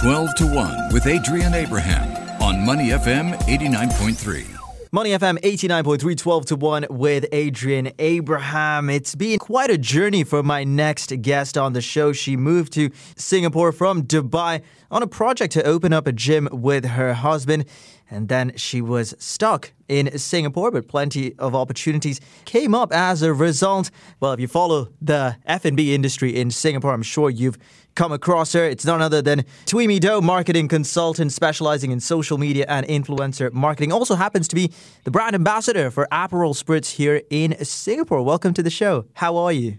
12 to 1 with Adrian Abraham on Money FM 89.3. Money FM 89.3, 12 to 1 with Adrian Abraham. It's been quite a journey for my next guest on the show. She moved to Singapore from Dubai on a project to open up a gym with her husband. And then she was stuck in Singapore, but plenty of opportunities came up as a result. Well, if you follow the F&B industry in Singapore, I'm sure you've come across her. It's none other than Tweemy Doe, marketing consultant specializing in social media and influencer marketing. Also happens to be the brand ambassador for Aperol Spritz here in Singapore. Welcome to the show. How are you?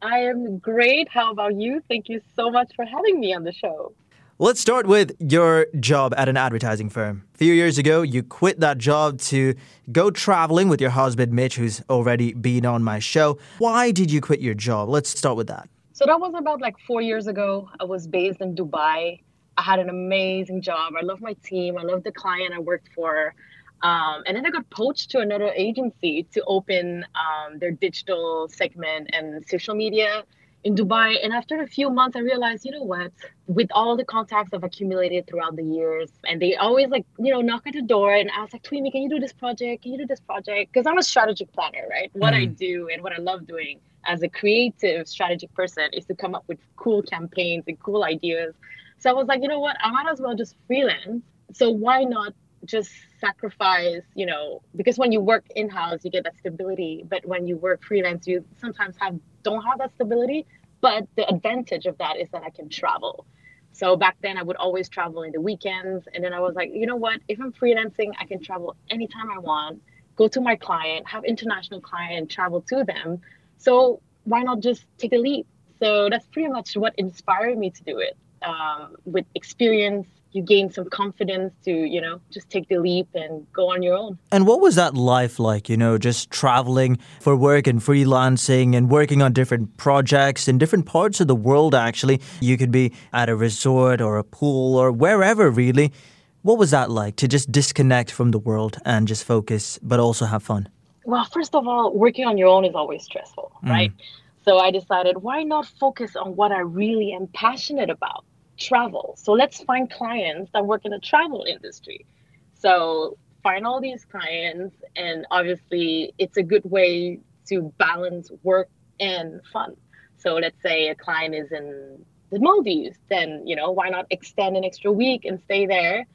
I am great. How about you? Thank you so much for having me on the show. Let's start with your job at an advertising firm. A few years ago, you quit that job to go traveling with your husband, Mitch, who's already been on my show. Why did you quit your job? Let's start with that. So that was about like four years ago. I was based in Dubai. I had an amazing job. I love my team. I love the client I worked for. Um, and then I got poached to another agency to open um, their digital segment and social media in Dubai. And after a few months, I realized, you know what? With all the contacts I've accumulated throughout the years, and they always like, you know, knock at the door and ask, like, Tweemy, can you do this project? Can you do this project? Because I'm a strategic planner, right? What mm. I do and what I love doing as a creative strategic person is to come up with cool campaigns and cool ideas. So I was like, you know what? I might as well just freelance. So why not just sacrifice, you know, because when you work in house, you get that stability. But when you work freelance, you sometimes have don't have that stability. But the advantage of that is that I can travel. So back then, I would always travel in the weekends. And then I was like, you know what? If I'm freelancing, I can travel anytime I want, go to my client, have international client, travel to them. So why not just take a leap? So that's pretty much what inspired me to do it. Um, with experience, you gain some confidence to, you know, just take the leap and go on your own. And what was that life like, you know, just traveling for work and freelancing and working on different projects in different parts of the world, actually? You could be at a resort or a pool or wherever, really. What was that like to just disconnect from the world and just focus, but also have fun? Well, first of all, working on your own is always stressful, mm. right? So I decided, why not focus on what I really am passionate about? Travel. So let's find clients that work in the travel industry. So find all these clients, and obviously, it's a good way to balance work and fun. So let's say a client is in the Maldives, then you know why not extend an extra week and stay there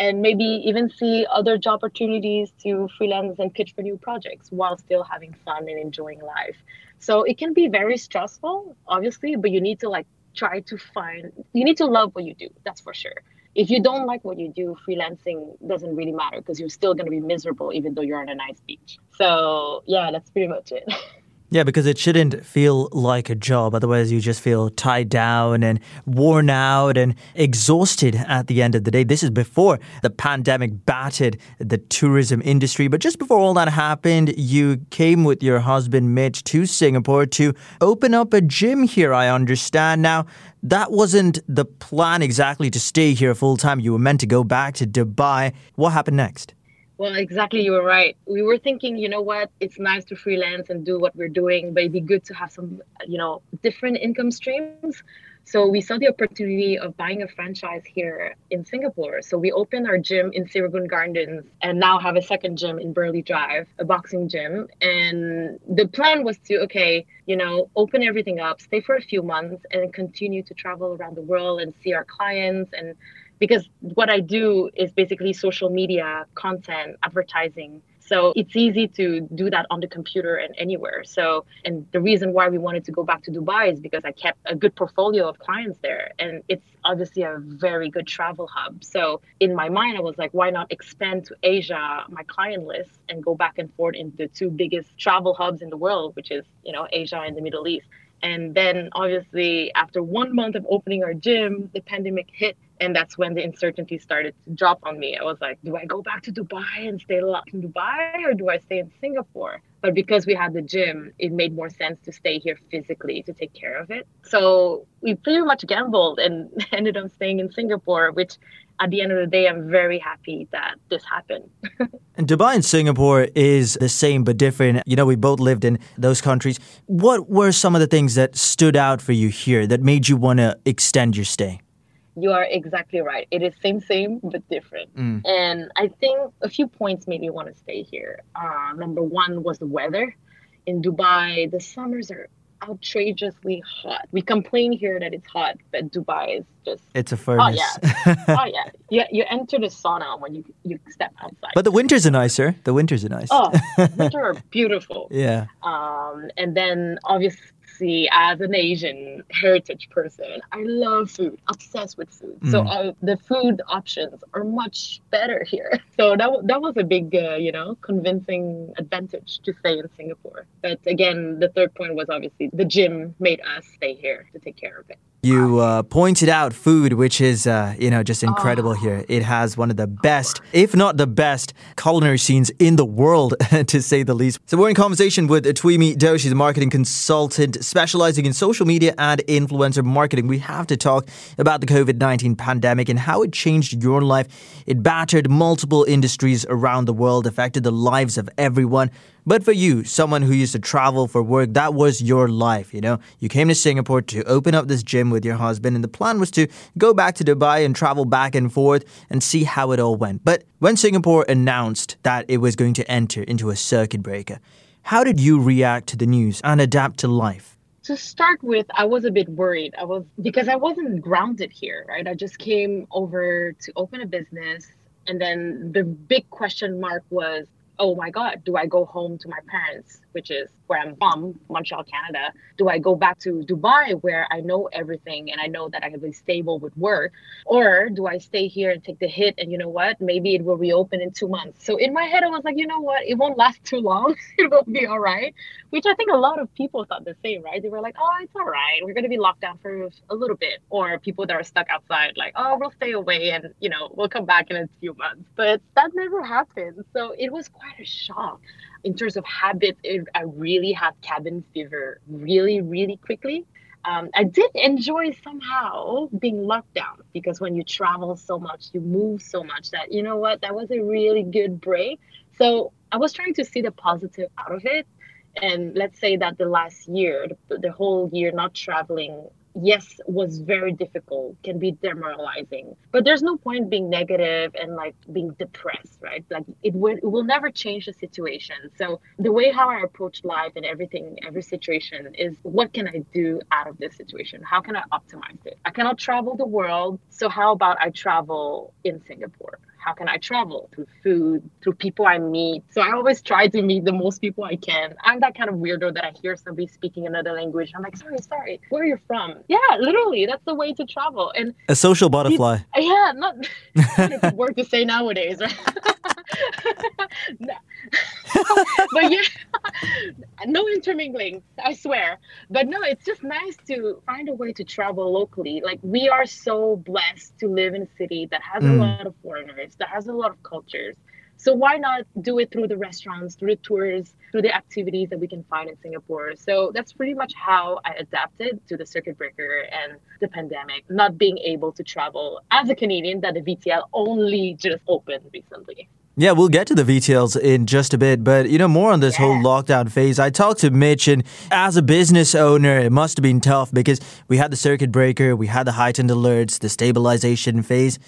and maybe even see other job opportunities to freelance and pitch for new projects while still having fun and enjoying life. So it can be very stressful, obviously, but you need to like try to find, you need to love what you do, that's for sure. If you don't like what you do, freelancing doesn't really matter because you're still going to be miserable even though you're on a nice beach. So, yeah, that's pretty much it. Yeah, because it shouldn't feel like a job. Otherwise, you just feel tied down and worn out and exhausted at the end of the day. This is before the pandemic battered the tourism industry. But just before all that happened, you came with your husband, Mitch, to Singapore to open up a gym here, I understand. Now, that wasn't the plan exactly to stay here full time. You were meant to go back to Dubai. What happened next? Well, exactly. You were right. We were thinking, you know what? It's nice to freelance and do what we're doing, but it'd be good to have some, you know, different income streams. So we saw the opportunity of buying a franchise here in Singapore. So we opened our gym in Serangoon Gardens and now have a second gym in Burleigh Drive, a boxing gym. And the plan was to, okay, you know, open everything up, stay for a few months, and continue to travel around the world and see our clients and because what I do is basically social media, content, advertising. So it's easy to do that on the computer and anywhere. So, and the reason why we wanted to go back to Dubai is because I kept a good portfolio of clients there. And it's obviously a very good travel hub. So, in my mind, I was like, why not expand to Asia, my client list, and go back and forth in the two biggest travel hubs in the world, which is, you know, Asia and the Middle East. And then obviously, after one month of opening our gym, the pandemic hit and that's when the uncertainty started to drop on me. I was like, do I go back to Dubai and stay locked in Dubai or do I stay in Singapore? But because we had the gym, it made more sense to stay here physically to take care of it. So we pretty much gambled and ended up staying in Singapore, which at the end of the day, I'm very happy that this happened. and Dubai and Singapore is the same but different. You know, we both lived in those countries. What were some of the things that stood out for you here that made you want to extend your stay? You are exactly right. It is same, same, but different. Mm. And I think a few points made me want to stay here. Uh, number one was the weather. In Dubai, the summers are outrageously hot. We complain here that it's hot, but Dubai is just It's a furnace. oh yeah, oh yeah. You, you enter the sauna when you you step outside. but the winters are nicer. The winters are nice. oh, winter are beautiful. Yeah. Um, and then obviously, as an Asian heritage person, I love food, obsessed with food. So Mm. uh, the food options are much better here. So that, that was a big, uh, you know, convincing advantage to stay in Singapore. But again, the third point was obviously the gym made us stay here to take care of it. You uh, pointed out food, which is, uh, you know, just incredible Oh. here. It has one of the best, if not the best, culinary scenes in the world, to say the least. So we're in conversation with Twimi Do. She's a marketing consultant specializing in social media and influencer marketing. We have to talk about the COVID-19 pandemic and how it changed your life. It battered multiple industries around the world, affected the lives of everyone. But for you, someone who used to travel for work, that was your life, you know? You came to Singapore to open up this gym with your husband, and the plan was to go back to Dubai and travel back and forth and see how it all went. But when Singapore announced that it was going to enter into a circuit breaker, how did you react to the news and adapt to life? to start with, I was a bit worried. I was because I wasn't grounded here, right? I just came over to open a business, and then the big question mark was, oh my God, do I go home to my parents, which is where I'm from, Montreal, Canada? Do I go back to Dubai where I know everything and I know that I can be stable with work? Or do I stay here and take the hit and you know what? Maybe it will reopen in two months. So in my head, I was like, you know what? It won't last too long. it will be all right. Which I think a lot of people thought the same, right? They were like, oh, it's all right. We're going to be locked down for a little bit. Or people that are stuck outside, like, oh, we'll stay away and, you know, we'll come back in a few months. But that never happened. So it was quite a shock. In terms of habits, it, I really had cabin fever really, really quickly. Um, I did enjoy somehow being locked down because when you travel so much, you move so much that, you know what, that was a really good break. So I was trying to see the positive out of it. And let's say that the last year, the, the whole year not traveling, yes, was very difficult, can be demoralizing. But there's no point being negative and like being depressed, right? Like it will, it will never change the situation. So the way how I approach life and everything, every situation is what can I do out of this situation? How can I optimize it? I cannot travel the world. So how about I travel in Singapore? How can I travel through food, through people I meet. So I always try to meet the most people I can. I'm that kind of weirdo that I hear somebody speaking another language. I'm like, sorry, sorry, where are you from? Yeah, literally, that's the way to travel. And A social butterfly. yeah, not word to say nowadays, right? No. but yeah, no intermingling, I swear. But no, it's just nice to find a way to travel locally. Like we are so blessed to live in a city that has a Mm. lot of foreigners, that has a lot of cultures. So why not do it through the restaurants, through the tours, through the activities that we can find in Singapore? So that's pretty much how I adapted to the circuit breaker and the pandemic, not being able to travel as a Canadian that the VTL only just opened recently. Yeah, we'll get to the details in just a bit, but you know, more on this whole lockdown phase. I talked to Mitch, and as a business owner, it must have been tough because we had the circuit breaker, we had the heightened alerts, the stabilization phase.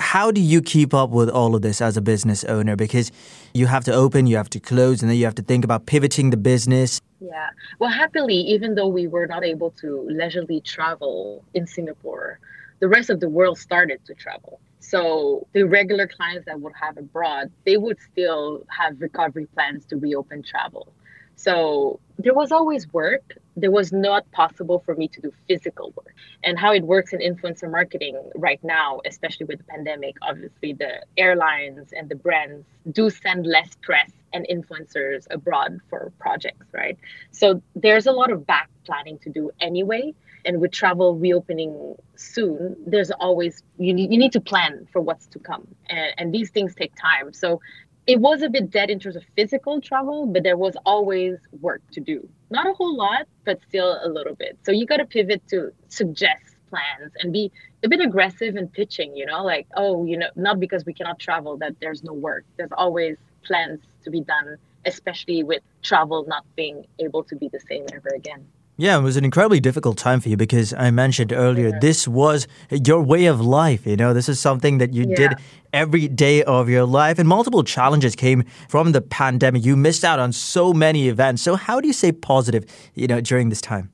How do you keep up with all of this as a business owner? Because you have to open, you have to close, and then you have to think about pivoting the business. Yeah. Well, happily, even though we were not able to leisurely travel in Singapore, the rest of the world started to travel. So the regular clients that would have abroad, they would still have recovery plans to reopen travel. So there was always work. There was not possible for me to do physical work. And how it works in influencer marketing right now, especially with the pandemic, obviously the airlines and the brands do send less press and influencers abroad for projects, right? So there's a lot of back planning to do anyway. And with travel reopening soon, there's always you need you need to plan for what's to come. And, and these things take time. So it was a bit dead in terms of physical travel, but there was always work to do. Not a whole lot, but still a little bit. So you got to pivot to suggest plans and be a bit aggressive in pitching, you know, like, oh, you know, not because we cannot travel that there's no work. There's always plans to be done, especially with travel not being able to be the same ever again. Yeah, it was an incredibly difficult time for you because I mentioned earlier Yeah. this was your way of life. You know, this is something that you did every day of your life, and multiple challenges came from the pandemic. You missed out on so many events. So, how do you stay positive, you know, during this time?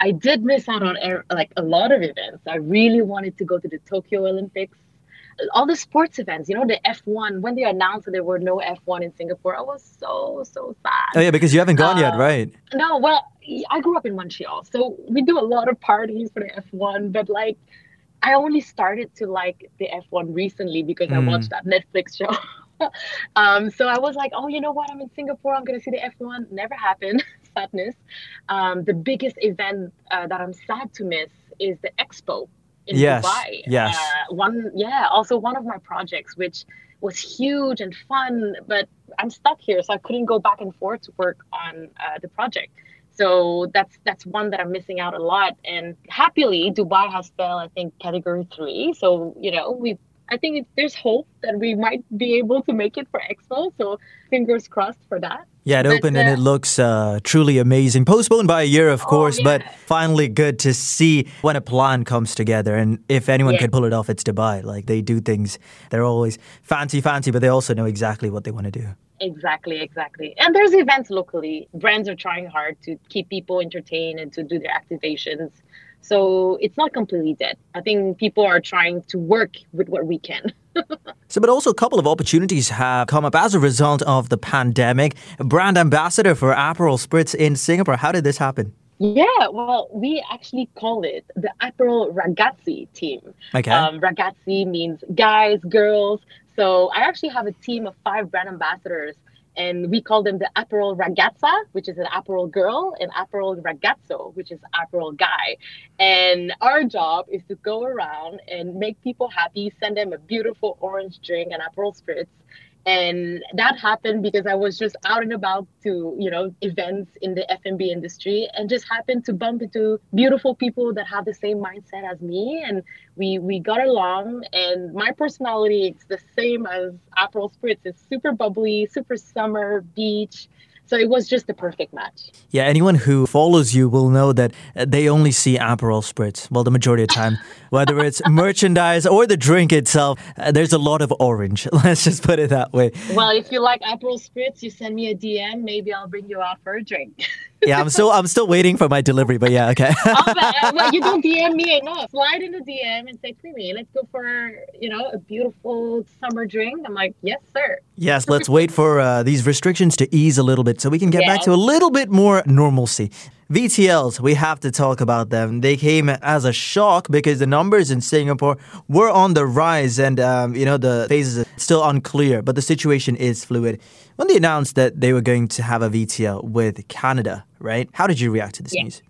I did miss out on air, like a lot of events. I really wanted to go to the Tokyo Olympics, all the sports events. You know, the F1. When they announced that there were no F1 in Singapore, I was so so sad. Oh, yeah, because you haven't gone yet, Uh, right? No, well, I grew up in Montreal, so we do a lot of parties for the F1. But like, I only started to like the F1 recently because I Mm. watched that Netflix show. um, so I was like, oh, you know what? I'm in Singapore. I'm gonna see the F1. Never happened. Sadness. Um, the biggest event uh, that I'm sad to miss is the Expo in Yes, Dubai. yes. Uh, one, yeah. Also, one of my projects, which was huge and fun, but I'm stuck here, so I couldn't go back and forth to work on uh, the project. So that's that's one that I'm missing out a lot. And happily, Dubai has fell, I think, category three. So you know, we I think there's hope that we might be able to make it for Expo. So fingers crossed for that. Yeah, it But, opened and uh, it looks uh, truly amazing. Postponed by a year, of course, but yeah. finally good to see when a plan comes together. And if anyone Yeah. could pull it off, it's Dubai. Like they do things, they're always fancy, fancy, but they also know exactly what they want to do. Exactly, exactly. And there's events locally. Brands are trying hard to keep people entertained and to do their activations. So it's not completely dead. I think people are trying to work with what we can. So, but also a couple of opportunities have come up as a result of the pandemic. Brand ambassador for Aperol Spritz in Singapore. How did this happen? Yeah, well, we actually call it the Aperol Ragazzi team. Okay. Um, ragazzi means guys, girls. So I actually have a team of five brand ambassadors, and we call them the Aperol Ragazza, which is an Aperol girl, and Aperol Ragazzo, which is Aperol guy. And our job is to go around and make people happy, send them a beautiful orange drink and Aperol spritz. And that happened because I was just out and about to, you know, events in the F&B industry and just happened to bump into beautiful people that have the same mindset as me. And we, we got along and my personality, it's the same as Aperol Spritz. It's super bubbly, super summer, beach. So it was just the perfect match. Yeah, anyone who follows you will know that uh, they only see Aperol Spritz. Well, the majority of the time, whether it's merchandise or the drink itself, uh, there's a lot of orange. Let's just put it that way. Well, if you like Aperol Spritz, you send me a DM. Maybe I'll bring you out for a drink. Yeah, I'm still I'm still waiting for my delivery, but yeah, okay. oh, but, well, you don't DM me enough. Slide in the DM and say, Creamy, let's go for, you know, a beautiful summer drink. I'm like, yes, sir. yes, let's wait for uh, these restrictions to ease a little bit so we can get back to a little bit more normalcy. VTLs, we have to talk about them. They came as a shock because the numbers in Singapore were on the rise and, um, you know, the phases are still unclear, but the situation is fluid. When they announced that they were going to have a VTL with Canada, right? How did you react to this Yeah. news?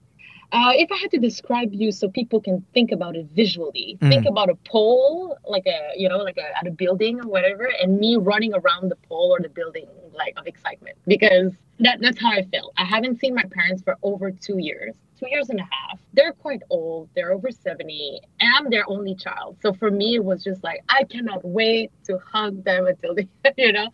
Uh, if I had to describe you so people can think about it visually, Mm. think about a pole, like a, you know, like a, at a building or whatever, and me running around the pole or the building, like of excitement, because that, that's how I feel. I haven't seen my parents for over two years, two years and a half. They're quite old, they're over 70, and I'm their only child. So for me, it was just like, I cannot wait to hug them until they, you know?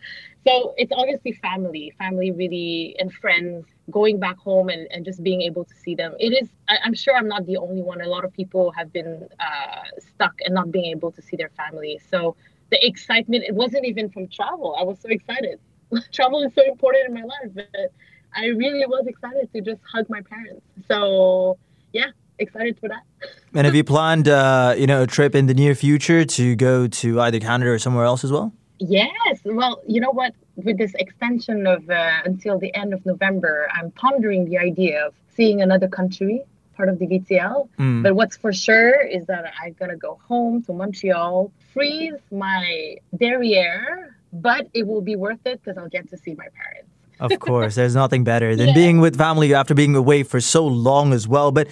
So it's obviously family, family really, and friends going back home and, and just being able to see them. It is, I, I'm sure I'm not the only one. A lot of people have been uh, stuck and not being able to see their family. So the excitement, it wasn't even from travel. I was so excited. travel is so important in my life, but I really was excited to just hug my parents. So yeah, excited for that. And have you planned, uh, you know, a trip in the near future to go to either Canada or somewhere else as well? Yes. Well, you know what? With this extension of uh, until the end of November, I'm pondering the idea of seeing another country, part of the VTL. Mm. But what's for sure is that I'm gonna go home to Montreal, freeze my derriere, but it will be worth it because I'll get to see my parents. Of course, there's nothing better than Yeah. being with family after being away for so long as well. But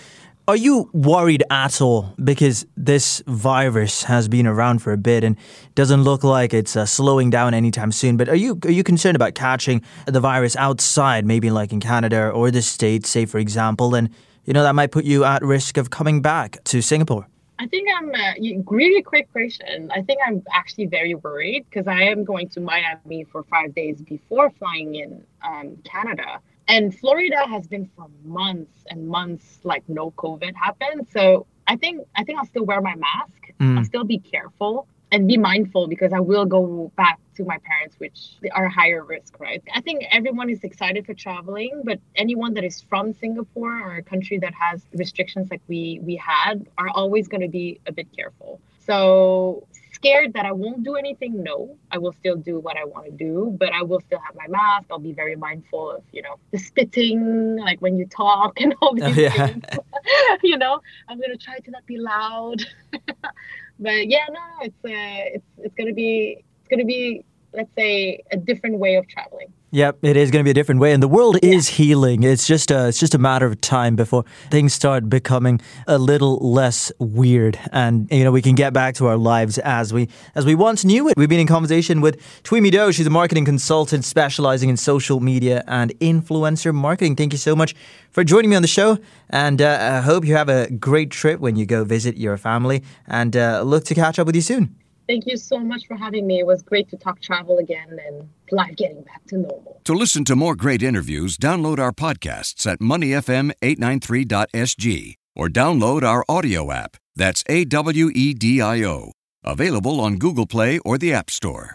are you worried at all? Because this virus has been around for a bit and doesn't look like it's uh, slowing down anytime soon. But are you are you concerned about catching the virus outside, maybe like in Canada or the States, say for example, and you know that might put you at risk of coming back to Singapore? I think I'm uh, really quick question. I think I'm actually very worried because I am going to Miami for five days before flying in um, Canada. And Florida has been for months and months like no COVID happened. So I think I think I'll still wear my mask. Mm. I'll still be careful and be mindful because I will go back to my parents, which are higher risk, right? I think everyone is excited for traveling, but anyone that is from Singapore or a country that has restrictions like we we had are always going to be a bit careful. So scared that I won't do anything. No, I will still do what I want to do, but I will still have my mask. I'll be very mindful of, you know, the spitting, like when you talk and all these Oh, yeah. things. you know, I'm gonna try to not be loud. but yeah, no, it's uh, it's it's gonna be it's gonna be let's say a different way of traveling. Yep, it is going to be a different way, and the world is healing. It's just a, it's just a matter of time before things start becoming a little less weird, and you know we can get back to our lives as we as we once knew it. We've been in conversation with Twimi Do. She's a marketing consultant specializing in social media and influencer marketing. Thank you so much for joining me on the show, and uh, I hope you have a great trip when you go visit your family, and uh, look to catch up with you soon. Thank you so much for having me. It was great to talk travel again and life getting back to normal. To listen to more great interviews, download our podcasts at moneyfm893.sg or download our audio app. That's A W E D I O. Available on Google Play or the App Store.